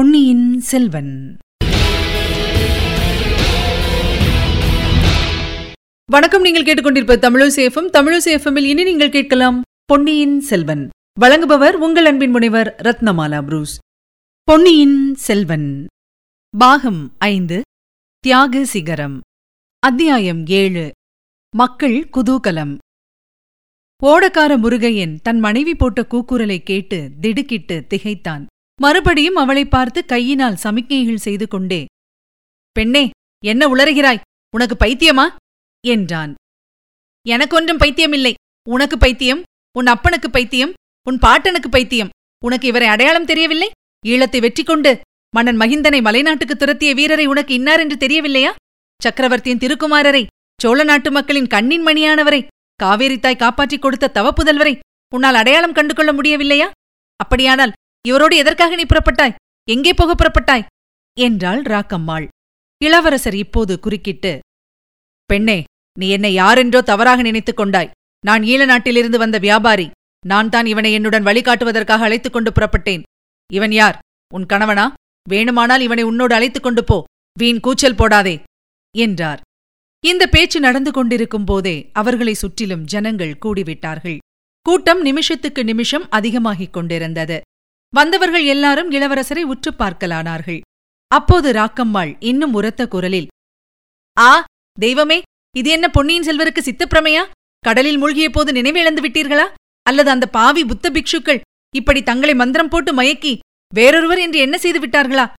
பொன்னியின் செல்வன். வணக்கம் நீங்கள் கேட்டுக்கொண்டிருப்ப தமிழசேஃபம் தமிழசேஃபமில் இனி நீங்கள் கேட்கலாம் பொன்னியின் செல்வன். வழங்குபவர் உங்கள் அன்பின் முனைவர் ரத்னமாலா புரூஸ். பொன்னியின் செல்வன். பாகம் ஐந்து தியாக சிகரம். அத்தியாயம் ஏழு மக்கள் குதூகலம். ஓடக்கார முருகையன் தன் மனைவி போட்ட கூக்குரலை கேட்டு திடுக்கிட்டு திகைத்தான். மறுபடியும் அவளை பார்த்து கையினால் சமிக்ஞைகள் செய்து கொண்டே பெண்ணே என்ன உளறுகிறாய்? உனக்கு பைத்தியமா? என்றான். எனக்கொன்றும் பைத்தியமில்லை. உனக்கு பைத்தியம் உன் அப்பனுக்கு பைத்தியம் உன் பாட்டனுக்கு பைத்தியம். உனக்கு இவரை அடையாளம் தெரியவில்லை? ஈழத்தை வெற்றி கொண்டு மன்னன் மகிந்தனை மலைநாட்டுக்கு துரத்திய வீரரை உனக்கு இன்னார் என்று தெரியவில்லையா? சக்கரவர்த்தியின் திருக்குமாரரை சோழ நாட்டு மக்களின் கண்ணின் மணியானவரை காவேரி தாய் காப்பாற்றிக் கொடுத்த தவப்புதல்வரை உன்னால் அடையாளம் கண்டு கொள்ள முடியவில்லையா? அப்படியானால் இவரோடு எதற்காக நீ புறப்பட்டாய்? எங்கே போக புறப்பட்டாய்? என்றாள் ராக்கம்மாள். இளவரசர் இப்போது குறுக்கிட்டு பெண்ணே நீ என்னை யாரென்றோ தவறாக நினைத்துக் கொண்டாய். நான் ஈழ நாட்டிலிருந்து வந்த வியாபாரி. நான் தான் இவனை என்னுடன் வழிகாட்டுவதற்காக அழைத்துக் கொண்டு புறப்பட்டேன். இவன் யார்? உன் கணவனா? வேணுமானால் இவனை உன்னோடு அழைத்துக் கொண்டு போ. வீண் கூச்சல் போடாதே என்றார். இந்த பேச்சு நடந்து கொண்டிருக்கும் போதே அவர்களை சுற்றிலும் ஜனங்கள் கூடிவிட்டார்கள். கூட்டம் நிமிஷத்துக்கு நிமிஷம் அதிகமாகிக் கொண்டிருந்தது. வந்தவர்கள் எல்லாரும் இளவரசரை உற்றுப் பார்க்கலானார்கள். அப்போது ராக்கம்மாள் இன்னும் உரத்த குரலில் ஆ தெய்வமே இது என்ன பொன்னியின் செல்வருக்கு சித்தப்பிரமையா? கடலில் மூழ்கிய போது நினைவிழந்து விட்டீர்களா? அல்லது அந்த பாவி புத்த பிக்ஷுக்கள் இப்படி தங்களை மந்திரம் போட்டு மயக்கி வேறொருவர் என்று என்ன செய்து விட்டார்களா?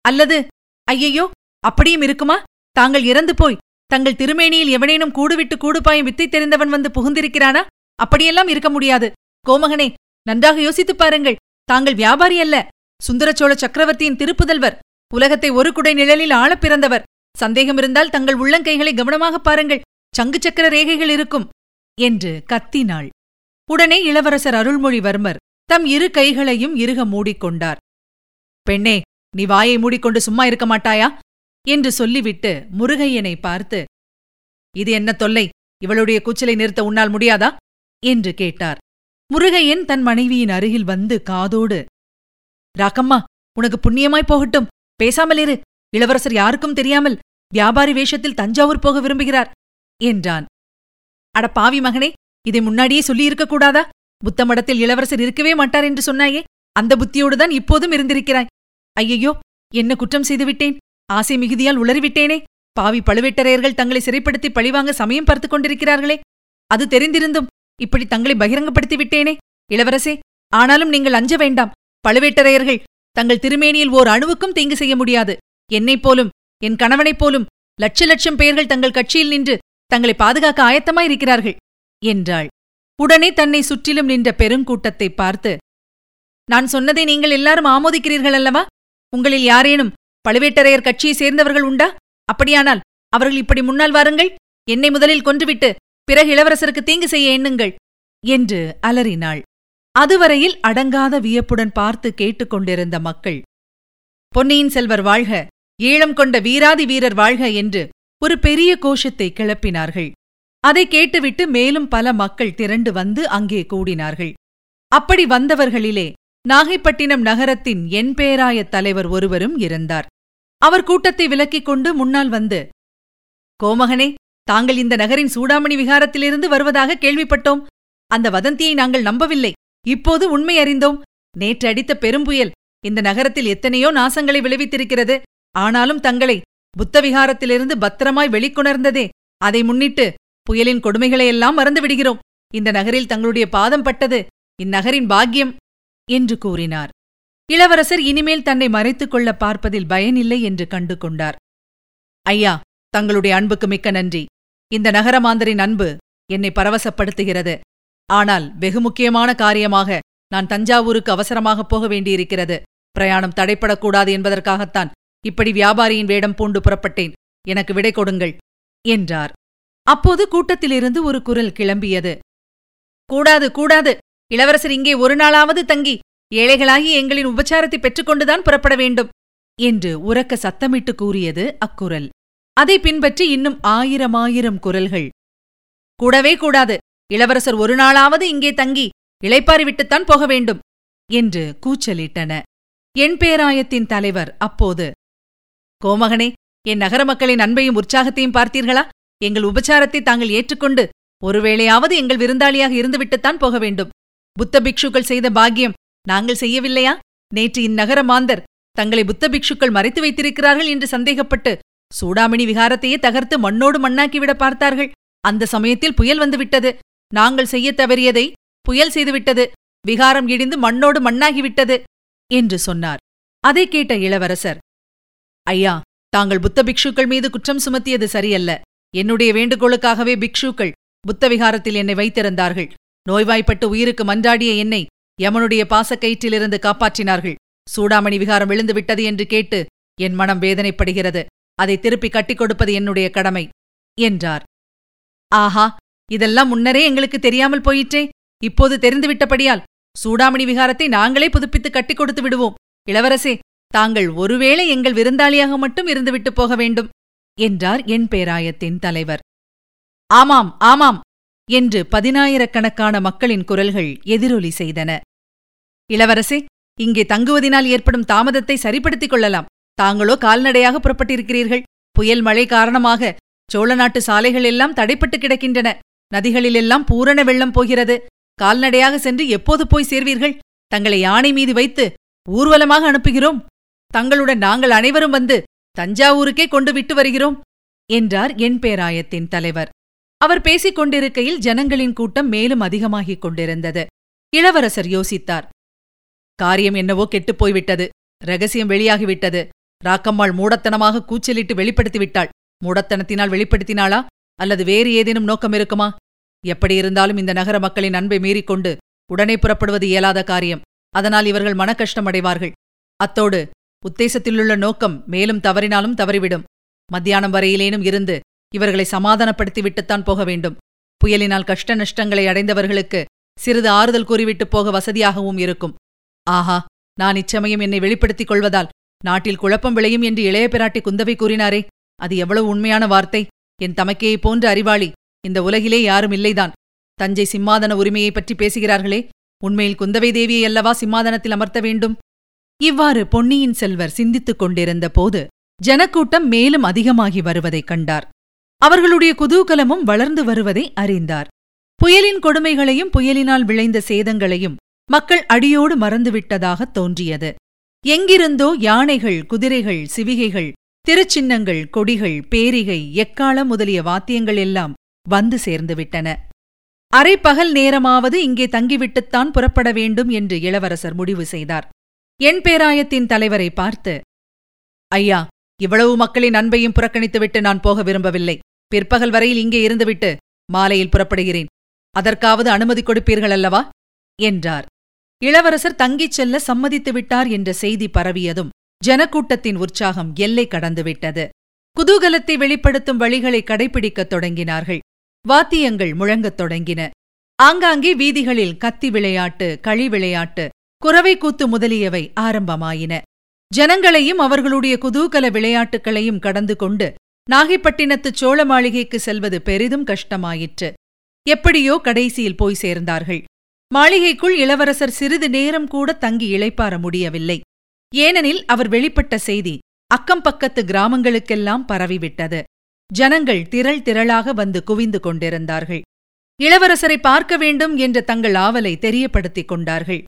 அல்லது ஐயையோ அப்படியும் இருக்குமா? தாங்கள் இறந்து போய் தங்கள் திருமேனியில் எவனேனும் கூடுவிட்டு கூடுபாயும் வித்தை தெரிந்தவன் வந்து புகுந்திருக்கிறானா? அப்படியெல்லாம் இருக்க முடியாது. கோமகனே நன்றாக யோசித்துப் பாருங்கள். தாங்கள் வியாபாரி அல்ல. சுந்தரச்சோழ சக்கரவர்த்தியின் திருப்புதல்வர். உலகத்தை ஒரு குடை நிழலில் ஆளப் பிறந்தவர். சந்தேகம் இருந்தால் தங்கள் உள்ளங்கைகளை கவனமாகப் பாருங்கள். சங்கு சக்கர ரேகைகள் இருக்கும். என்று கத்தினாள். உடனே இளவரசர் அருள்மொழிவர்மர் தம் இரு கைகளையும் இறுக மூடிக்கொண்டார். பெண்ணே நீ வாயை மூடிக்கொண்டு சும்மா இருக்க மாட்டாயா? என்று சொல்லிவிட்டு முருகையனை பார்த்து இது என்ன தொல்லை? இவளுடைய கூச்சலை நிறுத்த உன்னால் முடியாதா? என்று கேட்டார். முருகையன் தன் மனைவியின் அருகில் வந்து காதோடு ராக்கம்மா உனக்கு புண்ணியமாய் போகட்டும். பேசாமல் இரு. இளவரசர் யாருக்கும் தெரியாமல் வியாபாரி வேஷத்தில் தஞ்சாவூர் போக விரும்புகிறார் என்றான். அட பாவி மகனே இதை முன்னாடியே சொல்லியிருக்க கூடாதா? புத்த மடத்தில் இளவரசர் இருக்கவே மாட்டார் என்று சொன்னாயே அந்த புத்தியோடுதான் இப்போதும் இருந்திருக்கிறாய். ஐயையோ என்ன குற்றம் செய்துவிட்டேன் ஆசை மிகுதியால் உளறிவிட்டேனே. பாவி பழுவேட்டரையர்கள் தங்களை சிறைப்படுத்தி பழிவாங்க சமயம் பார்த்துக் கொண்டிருக்கிறார்களே. அது தெரிந்திருந்தும் இப்படி தங்களை பகிரங்கப்படுத்தி விட்டேனே இளவரசே ஆனாலும் நீங்கள் அஞ்ச வேண்டாம். பழுவேட்டரையர்கள் தங்கள் திருமேனியில் ஓர் அணுவுக்கும் தீங்கு செய்ய முடியாது. என்னைப் போலும் என் கணவனைப் போலும் லட்ச லட்சம் பேர்கள் தங்கள் கட்சியில் நின்று தங்களை பாதுகாக்க ஆயத்தமாயிருக்கிறார்கள் என்றாள். உடனே தன்னை சுற்றிலும் நின்ற பெருங்கூட்டத்தை பார்த்து நான் சொன்னதை நீங்கள் எல்லாரும் ஆமோதிக்கிறீர்கள் அல்லவா? உங்களில் யாரேனும் பழுவேட்டரையர் கட்சியை சேர்ந்தவர்கள் உண்டா? அப்படியானால் அவர்கள் இப்படி முன்னால் வாருங்கள். என்னை முதலில் கொன்றுவிட்டு பிறகு இளவரசருக்கு தீங்கு செய்ய எண்ணுங்கள் என்று அலறினாள். அதுவரையில் அடங்காத வியப்புடன் பார்த்து கேட்டுக்கொண்டிருந்த மக்கள் பொன்னியின் செல்வர் வாழ்க ஈழம் கொண்ட வீராதி வீரர் வாழ்க என்று ஒரு பெரிய கோஷத்தை கிளப்பினார்கள். அதை கேட்டுவிட்டு மேலும் பல மக்கள் திரண்டு வந்து அங்கே கூடினார்கள். அப்படி வந்தவர்களிலே நாகைப்பட்டினம் நகரத்தின் என் பேராய தலைவர் ஒருவரும் இருந்தார். அவர் கூட்டத்தை விலக்கிக் கொண்டு முன்னால் வந்து கோமகனே தாங்கள் இந்த நகரின் சூடாமணி விகாரத்திலிருந்து வருவதாக கேள்விப்பட்டோம். அந்த வதந்தியை நாங்கள் நம்பவில்லை. இப்போது உண்மை அறிந்தோம். நேற்று அடித்த பெரும்புயல் இந்த நகரத்தில் எத்தனையோ நாசங்களை விளைவித்திருக்கிறது. ஆனாலும் தங்களை புத்தவிகாரத்திலிருந்து பத்திரமாய் வெளிக்கொணர்ந்ததே. அதை முன்னிட்டு புயலின் கொடுமைகளையெல்லாம் மறந்துவிடுகிறோம் இந்த நகரில் தங்களுடைய பாதம் பட்டது இந்நகரின் பாக்கியம் என்று கூறினார். இளவரசர் இனிமேல் தன்னை மறைத்துக் கொள்ள பார்ப்பதில் பயனில்லை என்று கண்டு கொண்டார் ஐயா தங்களுடைய அன்புக்கு மிக்க நன்றி. இந்த நகரமாந்தரின் அன்பு என்னை பரவசப்படுத்துகிறது. ஆனால் வெகு முக்கியமான காரியமாக நான் தஞ்சாவூருக்கு அவசரமாகப் போக வேண்டியிருக்கிறது. பிரயாணம் தடைப்படக்கூடாது என்பதற்காகத்தான் இப்படி வியாபாரியின் வேடம் பூண்டு புறப்பட்டேன். எனக்கு விடை கொடுங்கள் என்றார். அப்போது கூட்டத்திலிருந்து ஒரு குரல் கிளம்பியது. கூடாது கூடாது இளவரசர் இங்கே ஒரு நாளாவது தங்கி ஏழைகளாகி எங்களின் உபச்சாரத்தை பெற்றுக்கொண்டுதான் புறப்பட வேண்டும் என்று உரக்க சத்தமிட்டு கூறியது அக்குரல். அதை பின்பற்றி இன்னும் ஆயிரம் ஆயிரம் குரல்கள். கூடவே கூடாது. இளவரசர் ஒரு நாளாவது இங்கே தங்கி இளைப்பாரி விட்டுத்தான் போக வேண்டும் என்று கூச்சலிட்டன. என் பேராயத்தின் தலைவர் அப்போது கோமகனே என் நகர மக்களின் அன்பையும் உற்சாகத்தையும் பார்த்தீர்களா? எங்கள் உபச்சாரத்தை தாங்கள் ஏற்றுக்கொண்டு ஒருவேளையாவது எங்கள் விருந்தாளியாக இருந்துவிட்டுத்தான் போக வேண்டும். புத்த பிக்ஷுக்கள் செய்த பாக்கியம் நாங்கள் செய்யவில்லையா? நேற்று இந்நகர மாந்தர் தங்களை புத்த பிக்ஷுக்கள் மறைத்து வைத்திருக்கிறார்கள் என்று சந்தேகப்பட்டு சூடாமணி விகாரத்தையே தகர்த்து மண்ணோடு மண்ணாக்கிவிட பார்த்தார்கள். அந்த சமயத்தில் புயல் வந்துவிட்டது. நாங்கள் செய்யத் தவறியதை புயல் செய்துவிட்டது. விகாரம் இடிந்து மண்ணோடு மண்ணாகிவிட்டது என்று சொன்னார். அதை கேட்ட இளவரசர் ஐயா தாங்கள் புத்த பிக்ஷுக்கள் மீது குற்றம் சுமத்தியது சரியல்ல. என்னுடைய வேண்டுகோளுக்காகவே பிக்ஷுக்கள் புத்த விகாரத்தில் என்னை வைத்திருந்தார்கள். நோய்வாய்ப்பட்டு உயிருக்கு மன்றாடிய என்னை யமனுடைய பாசக்கயிற்றிலிருந்து காப்பாற்றினார்கள். சூடாமணி விகாரம் விழுந்து விட்டது என்று கேட்டு என் மனம் வேதனைப்படுகிறது. அதை திருப்பி கட்டிக் கொடுப்பது என்னுடைய கடமை என்றார். ஆஹா இதெல்லாம் முன்னரே எங்களுக்கு தெரியாமல் போயிற்றே. இப்போது தெரிந்துவிட்டபடியால் சூடாமணி விகாரத்தை நாங்களே புதுப்பித்து கட்டிக் கொடுத்து விடுவோம். இளவரசே தாங்கள் ஒருவேளை எங்கள் விருந்தாளியாக மட்டும் இருந்துவிட்டு போக வேண்டும் என்றார் என் பேராயத்தின் தலைவர். ஆமாம் ஆமாம் என்று பதினாயிரக்கணக்கான மக்களின் குரல்கள் எதிரொலி செய்தன. இளவரசே இங்கே தங்குவதினால் ஏற்படும் தாமதத்தை சரிப்படுத்திக் கொள்ளலாம். தாங்களோ கால்நடையாக புறப்பட்டிருக்கிறீர்கள். புயல் மழை காரணமாக சோழ நாட்டு சாலைகள் எல்லாம் தடைப்பட்டு கிடக்கின்றன. நதிகளிலெல்லாம் பூரண வெள்ளம் போகிறது. கால்நடையாக சென்று எப்போது போய் சேர்வீர்கள்? தங்களை யானை மீது வைத்து ஊர்வலமாக அனுப்புகிறோம். தங்களுடன் நாங்கள் அனைவரும் வந்து தஞ்சாவூருக்கே கொண்டு விட்டு வருகிறோம் என்றார் என் பேராயத்தின் தலைவர். அவர் பேசிக் கொண்டிருக்கையில் ஜனங்களின் கூட்டம் மேலும் அதிகமாகிக் கொண்டிருந்தது. இளவரசர் யோசித்தார். காரியம் என்னவோ கெட்டுப் போய்விட்டது. ரகசியம் வெளியாகிவிட்டது. ராக்கம்மாள் மூடத்தனமாக கூச்சலிட்டு வெளிப்படுத்திவிட்டாள். மூடத்தனத்தினால் வெளிப்படுத்தினாளா? அல்லது வேறு ஏதேனும் நோக்கம் இருக்குமா? எப்படியிருந்தாலும் இந்த நகர மக்களின் அன்பை மீறிக்கொண்டு உடனே புறப்படுவது இயலாத காரியம். அதனால் இவர்கள் மனக்கஷ்டமடைவார்கள் அத்தோடு உத்தேசத்திலுள்ள நோக்கம் மேலும் தவறினாலும் தவறிவிடும். மத்தியானம் வரையிலேனும் இருந்து இவர்களை சமாதானப்படுத்திவிட்டுத்தான் போக வேண்டும். புயலினால் கஷ்ட நஷ்டங்களை அடைந்தவர்களுக்கு சிறிது ஆறுதல் கூறிவிட்டு போக வசதியாகவும் இருக்கும். ஆஹா நான் இச்சமயம் என்னை வெளிப்படுத்திக் கொள்வதால் நாட்டில் குழப்பம் விளையும் என்று இளைய பிராட்டி குந்தவை கூறினாரே அது எவ்வளவு உண்மையான வார்த்தை. என் தமக்கையைப் போன்ற அறிவாளி இந்த உலகிலே யாரும் இல்லைதான். தஞ்சை சிம்மாதன உரிமையைப் பற்றி பேசுகிறார்களே உண்மையில் குந்தவை தேவியை அல்லவா சிம்மாதனத்தில் அமர்த்த வேண்டும்? இவ்வாறு பொன்னியின் செல்வர் சிந்தித்துக் கொண்டிருந்த போது ஜனக்கூட்டம் மேலும் அதிகமாகி வருவதைக் கண்டார். அவர்களுடைய குதூகலமும் வளர்ந்து வருவதை அறிந்தார். புயலின் கொடுமைகளையும் புயலினால் விளைந்த சேதங்களையும் மக்கள் அடியோடு மறந்துவிட்டதாகத் தோன்றியது. எங்கிருந்தோ யானைகள் குதிரைகள் சிவிகைகள் திருச்சின்னங்கள் கொடிகள் பேரிகை எக்காலம் முதலிய வாத்தியங்கள் எல்லாம் வந்து சேர்ந்துவிட்டன அரை பகல் நேரமாவது இங்கே தங்கிவிட்டுத்தான் புறப்பட வேண்டும் என்று இளவரசர் முடிவு செய்தார். என் பேராயத்தின் தலைவரை பார்த்து ஐயா இவ்வளவு மக்களின் அன்பையும் புறக்கணித்துவிட்டு நான் போக விரும்பவில்லை. பிற்பகல் வரையில் இங்கே இருந்துவிட்டு மாலையில் புறப்படுகிறேன். அதற்காவது அனுமதி கொடுப்பீர்கள் அல்லவா என்றார். இளவரசர் தங்கிச் செல்ல சம்மதித்து விட்டார் என்ற செய்தி பரவியதும் ஜனக்கூட்டத்தின் உற்சாகம் எல்லை கடந்துவிட்டது குதூகலத்தை வெளிப்படுத்தும் வழிகளை கடைபிடிக்கத் தொடங்கினார்கள். வாத்தியங்கள் முழங்கத் தொடங்கின. ஆங்காங்கே வீதிகளில் கத்தி விளையாட்டு களி விளையாட்டு குறவை கூத்து முதலியவை ஆரம்பமாயின. ஜனங்களையும் அவர்களுடைய குதூகல விளையாட்டுகளையும் கடந்து கொண்டு நாகைப்பட்டினத்து சோழ மாளிகைக்கு செல்வது பெரிதும் கஷ்டமாயிற்று. எப்படியோ கடைசியில் போய் சேர்ந்தார்கள். மாளிகைக்குள் இளவரசர் சிறிது நேரம் கூட தங்கி இளைப்பாற முடியவில்லை. ஏனெனில் அவர் வெளிப்பட்ட செய்தி அக்கம் பக்கத்து கிராமங்களுக்கெல்லாம் பரவிவிட்டது. ஜனங்கள் திரள் திரளாக வந்து குவிந்து கொண்டிருந்தார்கள். இளவரசரை பார்க்க வேண்டும் என்ற தங்கள் ஆவலை தெரியப்படுத்திக் கொண்டார்கள்.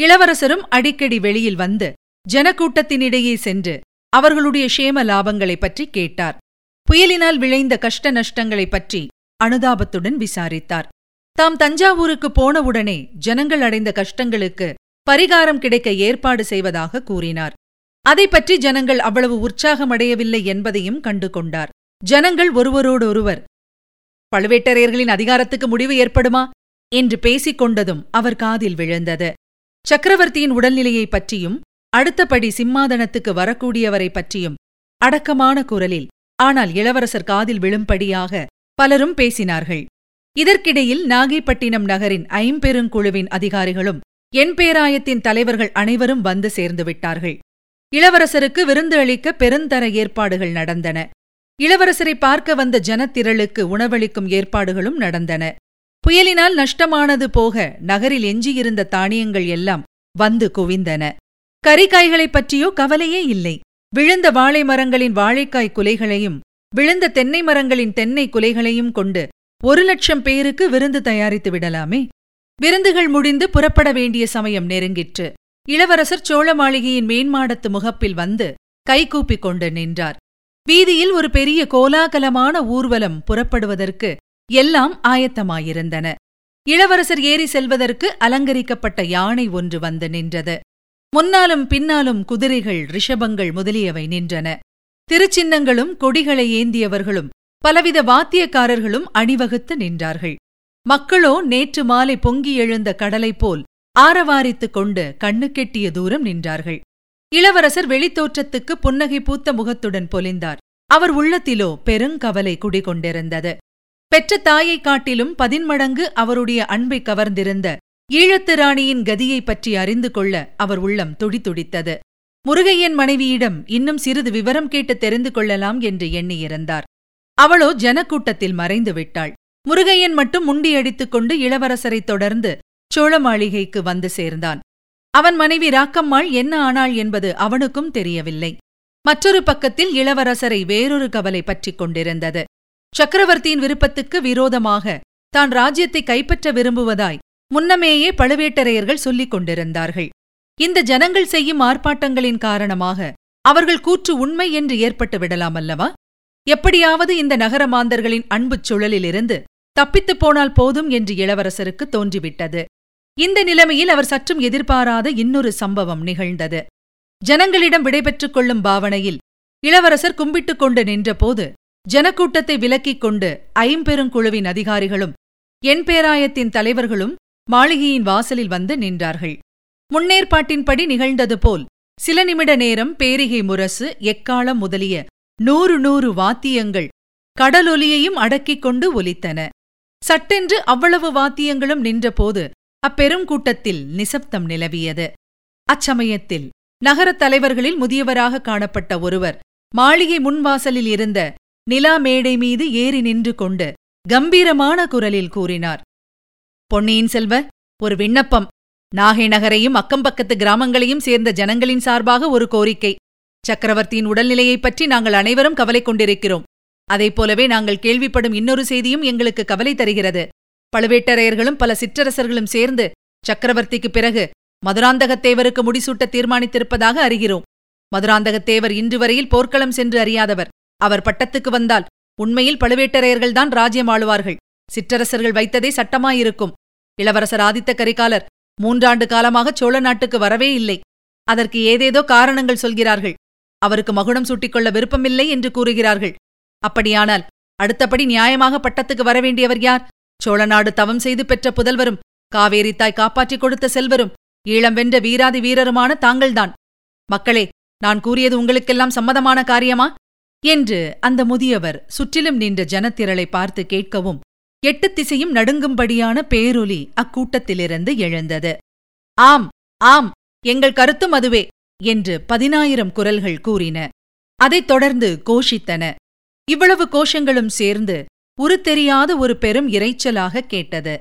இளவரசரும் அடிக்கடி வெளியில் வந்து ஜனக்கூட்டத்தினிடையே சென்று அவர்களுடைய ஷேம லாபங்களைப் பற்றி கேட்டார். புயலினால் விளைந்த கஷ்ட நஷ்டங்களைப் பற்றி அனுதாபத்துடன் விசாரித்தார். தாம் தஞ்சாவூருக்கு போனவுடனே ஜனங்கள் அடைந்த கஷ்டங்களுக்கு பரிகாரம் கிடைக்க ஏற்பாடு செய்வதாக கூறினார். அதை பற்றி ஜனங்கள் அவ்வளவு உற்சாகமடையவில்லை என்பதையும் கண்டு கொண்டார் ஜனங்கள் ஒருவரோடொருவர் பழுவேட்டரையர்களின் அதிகாரத்துக்கு முடிவு ஏற்படுமா? என்று பேசிக் கொண்டதும் அவர் காதில் விழுந்தது. சக்கரவர்த்தியின் உடல்நிலையைப் பற்றியும் அடுத்தபடி சிம்மாதனத்துக்கு வரக்கூடியவரை பற்றியும் அடக்கமான குரலில் ஆனால் இளவரசர் காதில் விழும்படியாக பலரும் பேசினார்கள். இதற்கிடையில் நாகைப்பட்டினம் நகரின் ஐம்பெருங்குழுவின் அதிகாரிகளும் என் பேராயத்தின் தலைவர்கள் அனைவரும் வந்து சேர்ந்து விட்டார்கள். இளவரசருக்கு விருந்து அளிக்க பெருந்தர ஏற்பாடுகள் நடந்தன. இளவரசரை பார்க்க வந்த ஜனத்திரளுக்கு உணவளிக்கும் ஏற்பாடுகளும் நடந்தன. புயலினால் நஷ்டமானது போக நகரில் எஞ்சியிருந்த தானியங்கள் எல்லாம் வந்து குவிந்தன. கறிக்காய்களைப் பற்றியோ கவலையே இல்லை. விழுந்த வாழை மரங்களின் வாழைக்காய் குலைகளையும் விழுந்த தென்னை மரங்களின் தென்னை குலைகளையும் கொண்டு ஒரு லட்சம் பேருக்கு விருந்து தயாரித்து விடலாமே? விருந்துகள் முடிந்து புறப்பட வேண்டிய சமயம் நெருங்கிற்று. இளவரசர் சோழ மாளிகையின் மேன்மாடத்து முகப்பில் வந்து கைகூப்பிக் கொண்டு நின்றார். வீதியில் ஒரு பெரிய கோலாகலமான ஊர்வலம் புறப்படுவதற்கு எல்லாம் ஆயத்தமாயிருந்தன. இளவரசர் ஏறி செல்வதற்கு அலங்கரிக்கப்பட்ட யானை ஒன்று வந்து நின்றது. முன்னாலும் பின்னாலும் குதிரைகள் ரிஷபங்கள் முதலியவை நின்றன. திருச்சின்னங்களும் கொடிகளை ஏந்தியவர்களும் பலவித வாத்தியக்காரர்களும் அணிவகுத்து நின்றார்கள். மக்களோ நேற்று மாலை பொங்கி எழுந்த கடலைப் போல் ஆரவாரித்துக் கொண்டு கண்ணுக்கெட்டிய தூரம் நின்றார்கள். இளவரசர் வெளித்தோற்றத்துக்கு புன்னகை பூத்த முகத்துடன் பொலிந்தார். அவர் உள்ளத்திலோ பெருங்கவலை குடிகொண்டிருந்தது. பெற்ற தாயைக் காட்டிலும் பதின்மடங்கு அவருடைய அன்பை கவர்ந்திருந்த ஈழத்து ராணியின் கதியைப் பற்றி அறிந்து கொள்ள அவர் உள்ளம் துடித்துடித்தது முருகையன் மனைவியிடம் இன்னும் சிறிது விவரம் கேட்டு தெரிந்து கொள்ளலாம் என்று எண்ணியிருந்தார். அவளோ ஜனக்கூட்டத்தில் மறைந்து விட்டாள். முருகையன் மட்டும் முண்டியடித்துக் கொண்டு இளவரசரைத் தொடர்ந்து சோழ மாளிகைக்கு வந்து சேர்ந்தான். அவன் மனைவி ராக்கம்மாள் என்ன ஆனாள் என்பது அவனுக்கும் தெரியவில்லை. மற்றொரு பக்கத்தில் இளவரசரை வேறொரு கவலை பற்றிக் கொண்டிருந்தது. சக்கரவர்த்தியின் விருப்பத்துக்கு விரோதமாக தான் ராஜ்யத்தை கைப்பற்ற விரும்புவதாய் முன்னமேயே பழுவேட்டரையர்கள் சொல்லிக் கொண்டிருந்தார்கள். இந்த ஜனங்கள் செய்யும் ஆர்ப்பாட்டங்களின் காரணமாக அவர்கள் கூற்று உண்மை என்று ஏற்பட்டு விடலாம் அல்லவா? எப்படியாவது இந்த நகர மாந்தர்களின் அன்புச் சுழலிலிருந்து தப்பித்துப் போனால் போதும் என்று இளவரசருக்கு தோன்றிவிட்டது. இந்த நிலைமையில் அவர் சற்றும் எதிர்பாராத இன்னொரு சம்பவம் நிகழ்ந்தது. ஜனங்களிடம் விடைபெற்றுக் கொள்ளும் பாவனையில் இளவரசர் கும்பிட்டுக் கொண்டு நின்றபோது ஜனக்கூட்டத்தை விலக்கிக் கொண்டு ஐம்பெருங்குழுவின் அதிகாரிகளும் என் பேராயத்தின் தலைவர்களும் மாளிகையின் வாசலில் வந்து நின்றார்கள். முன்னேற்பாட்டின்படி நிகழ்ந்தது போல் சில நிமிட நேரம் பேரிகை முரசு எக்காலம் முதலிய நூறு நூறு வாத்தியங்கள் கடலொலியையும் அடக்கிக் கொண்டு ஒலித்தன. சட்டென்று அவ்வளவு வாத்தியங்களும் நின்றபோது அப்பெரும் கூட்டத்தில் நிசப்தம் நிலவியது. அச்சமயத்தில் நகரத் தலைவர்களில் முதியவராக காணப்பட்ட ஒருவர் மாளிகை முன்வாசலில் இருந்த நிலா மேடை மீது ஏறி நின்று கொண்டு கம்பீரமான குரலில் கூறினார் பொன்னியின் செல்வ ஒரு விண்ணப்பம். நாகை நகரையும் அக்கம்பக்கத்து கிராமங்களையும் சேர்ந்த ஜனங்களின் சார்பாக ஒரு கோரிக்கை. சக்கரவர்த்தியின் உடல்நிலையைப் பற்றி நாங்கள் அனைவரும் கவலை கொண்டிருக்கிறோம். அதைப் போலவே நாங்கள் கேள்விப்படும் இன்னொரு செய்தியும் எங்களுக்கு கவலை தருகிறது. பழுவேட்டரையர்களும் பல சிற்றரசர்களும் சேர்ந்து சக்கரவர்த்திக்குப் பிறகு மதுராந்தகத்தேவருக்கு முடிசூட்ட தீர்மானித்திருப்பதாக அறிகிறோம். மதுராந்தகத்தேவர் இன்று வரையில் போர்க்களம் சென்று அறியாதவர். அவர் பட்டத்துக்கு வந்தால் உண்மையில் பழுவேட்டரையர்கள்தான் ராஜ்யம் ஆளுவார்கள். சிற்றரசர்கள் வைத்ததே சட்டமாயிருக்கும். இளவரசர் ஆதித்த கரிகாலர் மூன்றாண்டு காலமாக சோழ நாட்டுக்கு வரவே இல்லை. அதற்கு ஏதேதோ காரணங்கள் சொல்கிறார்கள். அவருக்கு மகுடம் சூட்டிக்கொள்ள விருப்பமில்லை என்று கூறுகிறார்கள். அப்படியானால் அடுத்தபடி நியாயமாக பட்டத்துக்கு வரவேண்டியவர் யார்? சோழ நாடு தவம் செய்து பெற்ற புதல்வரும் காவேரி தாய் காப்பாற்றிக் கொடுத்த செல்வரும் ஈழம் வென்ற வீராதி வீரருமான தாங்கள்தான். மக்களே நான் கூறியது உங்களுக்கெல்லாம் சம்மதமான காரியமா? என்று அந்த முதியவர் சுற்றிலும் நின்ற ஜனத்திரளை பார்த்து கேட்கவும் எட்டு திசையும் நடுங்கும்படியான பேரொலி அக்கூட்டத்திலிருந்து எழுந்தது. ஆம் ஆம் எங்கள் கருத்தும் அதுவே. என்று பதினாயிரம் குரல்கள் கூறின. அதைத் தொடர்ந்து கோஷித்தன. இவ்வளவு கோஷங்களும் சேர்ந்து உருத்தெரியாத ஒரு பெரும் இரைச்சலாக கேட்டது.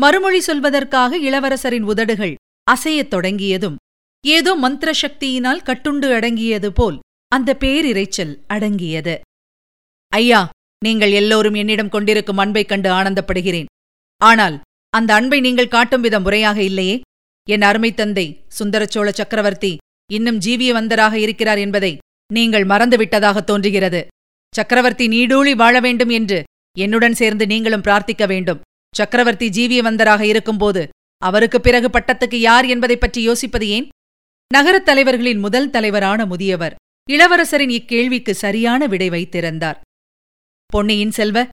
மறுமொழி சொல்வதற்காக இளவரசரின் உதடுகள் அசையத் தொடங்கியதும் ஏதோ மந்திர சக்தியினால் கட்டுண்டு அடங்கியது போல் அந்த பேரிரைச்சல் அடங்கியது. ஐயா நீங்கள் எல்லோரும் என்னிடம் கொண்டிருக்கும் அன்பைக் கண்டு ஆனந்தப்படுகிறேன். ஆனால் அந்த அன்பை நீங்கள் காட்டும் விதம் முறையாக இல்லையே. என் அருமை தந்தை சுந்தரச்சோழ சக்கரவர்த்தி இன்னும் ஜீவியவந்தராக இருக்கிறார் என்பதை நீங்கள் மறந்துவிட்டதாக தோன்றுகிறது. சக்கரவர்த்தி நீடூழி வாழ வேண்டும் என்று என்னுடன் சேர்ந்து நீங்களும் பிரார்த்திக்க வேண்டும். சக்கரவர்த்தி ஜீவியவந்தராக இருக்கும்போது அவருக்குப் பிறகு பட்டத்துக்கு யார் என்பதைப் பற்றி யோசிப்பது ஏன்? நகரத் தலைவர்களின் முதல் தலைவரான முதியவர் இளவரசரின் இக்கேள்விக்கு சரியான விடை வைத்திருந்தார். பொன்னியின் செல்வ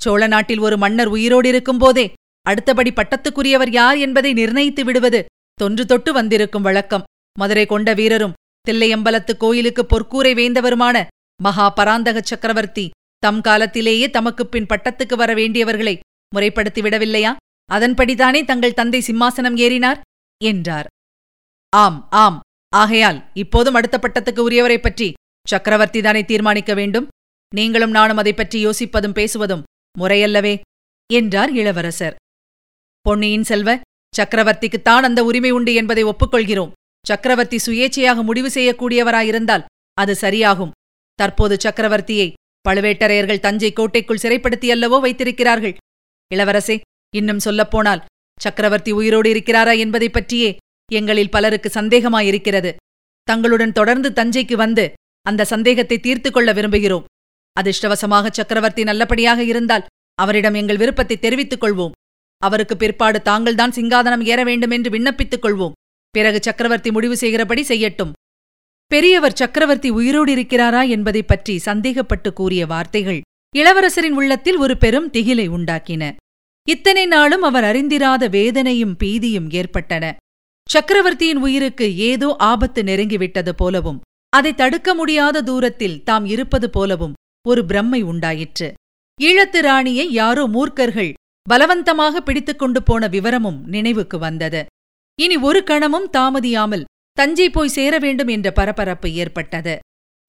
சோழ நாட்டில் ஒரு மன்னர் உயிரோடு இருக்கும்போதே அடுத்தபடி பட்டத்துக்குரியவர் யார் என்பதை நிர்ணயித்து விடுவது தொன்று தொட்டு வந்திருக்கும் வழக்கம். மதுரை கொண்ட வீரரும் தில்லையம்பலத்து கோயிலுக்கு பொற்கூரை வேந்தவருமான மகா பராந்தக சக்கரவர்த்தி தம் காலத்திலேயே தமக்குப் பின் பட்டத்துக்கு வர வேண்டியவர்களை முறைப்படுத்தி விடவில்லையா? அதன்படிதானே தங்கள் தந்தை சிம்மாசனம் ஏறினார்? என்றார். ஆம் ஆம். ஆகையால் இப்போதும் அடுத்த பட்டத்துக்கு உரியவரைப் பற்றி சக்கரவர்த்தி தானே தீர்மானிக்க வேண்டும்? நீங்களும் நானும் அதைப் பற்றி யோசிப்பதும் பேசுவதும் முறையல்லவே என்றார் இளவரசர். பொன்னியின் செல்வ சக்கரவர்த்திக்குத்தான் அந்த உரிமை உண்டு என்பதை ஒப்புக்கொள்கிறோம். சக்கரவர்த்தி சுயேச்சையாக முடிவு செய்யக்கூடியவராயிருந்தால் அது சரியாகும். தற்போது சக்கரவர்த்தியை பழுவேட்டரையர்கள் தஞ்சை கோட்டைக்குள் சிறைப்படுத்தியல்லவோ வைத்திருக்கிறார்கள். இளவரசே இன்னும் சொல்லப்போனால் சக்கரவர்த்தி உயிரோடு இருக்கிறாரா என்பதைப் பற்றியே எங்களில் பலருக்கு சந்தேகமாயிருக்கிறது. தங்களுடன் தொடர்ந்து தஞ்சைக்கு வந்து அந்த சந்தேகத்தை தீர்த்து கொள்ள விரும்புகிறோம். அதிர்ஷ்டவசமாக சக்கரவர்த்தி நல்லபடியாக இருந்தால் அவரிடம் எங்கள் விருப்பத்தை தெரிவித்துக் கொள்வோம். அவருக்கு பிற்பாடு தாங்கள்தான் சிங்காதனம் ஏற வேண்டும் என்று விண்ணப்பித்துக் கொள்வோம். பிறகு சக்கரவர்த்தி முடிவு செய்கிறபடி செய்யட்டும். பெரியவர் சக்கரவர்த்தி உயிரோடு இருக்கிறாரா என்பதைப் பற்றி சந்தேகப்பட்டு கூறிய வார்த்தைகள் இளவரசரின் உள்ளத்தில் ஒரு பெரும் திகிலை உண்டாக்கின. இத்தனை நாளும் அவர் அறிந்திராத வேதனையும் பீதியும் ஏற்பட்டன. சக்கரவர்த்தியின் உயிருக்கு ஏதோ ஆபத்து நெருங்கிவிட்டது போலவும் அதை தடுக்க முடியாத தூரத்தில் தாம் இருப்பது போலவும் ஒரு பிரம்மை உண்டாயிற்று. ஈழத்து ராணியை யாரோ மூர்க்கர்கள் பலவந்தமாக பிடித்துக் கொண்டு போன விவரமும் நினைவுக்கு வந்தது. இனி ஒரு கணமும் தாமதியாமல் தஞ்சை போய் சேர வேண்டும் என்ற பரபரப்பு ஏற்பட்டது.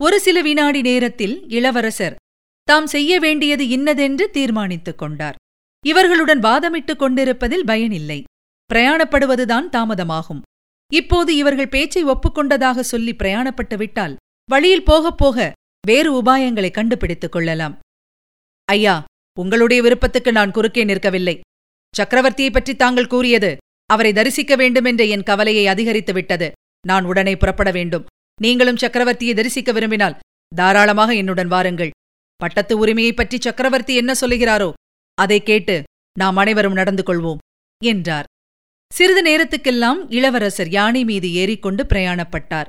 ஒரு சில வினாடி நேரத்தில் இளவரசர் தாம் செய்ய வேண்டியது இன்னதென்று தீர்மானித்துக் கொண்டார். இவர்களுடன் வாதமிட்டுக் கொண்டிருப்பதில் பயனில்லை. பிரயாணப்படுவதுதான் தாமதமாகும். இப்போது இவர்கள் பேச்சை ஒப்புக்கொண்டதாக சொல்லி பிரயாணப்பட்டு விட்டால் வழியில் போகப் போக வேறு உபாயங்களை கண்டுபிடித்துக் கொள்ளலாம். ஐயா உங்களுடைய விருப்பத்துக்கு நான் குறுக்கே நிற்கவில்லை. சக்கரவர்த்தியைப் பற்றி தாங்கள் கூறியது அவரை தரிசிக்க வேண்டுமென்ற என் கவலையை அதிகரித்து விட்டது. நான் உடனே புறப்பட வேண்டும். நீங்களும் சக்கரவர்த்தியை தரிசிக்க விரும்பினால் தாராளமாக என்னுடன் வாருங்கள். பட்டத்து உரிமையைப் பற்றி சக்கரவர்த்தி என்ன சொல்லுகிறாரோ அதை கேட்டு நாம் அனைவரும் நடந்து கொள்வோம் என்றார். சிறிது நேரத்துக்கெல்லாம் இளவரசர் யானை மீது ஏறிக்கொண்டு பிரயாணப்பட்டார்.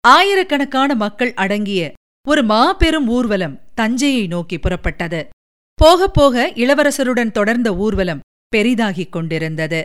ஆயிரக்கணக்கான மக்கள் அடங்கிய ஒரு மாபெரும் ஊர்வலம் தஞ்சையை நோக்கி புறப்பட்டது. போகப் போக இளவரசருடன் தொடர்ந்த ஊர்வலம் பெரிதாகிக் கொண்டிருந்தது.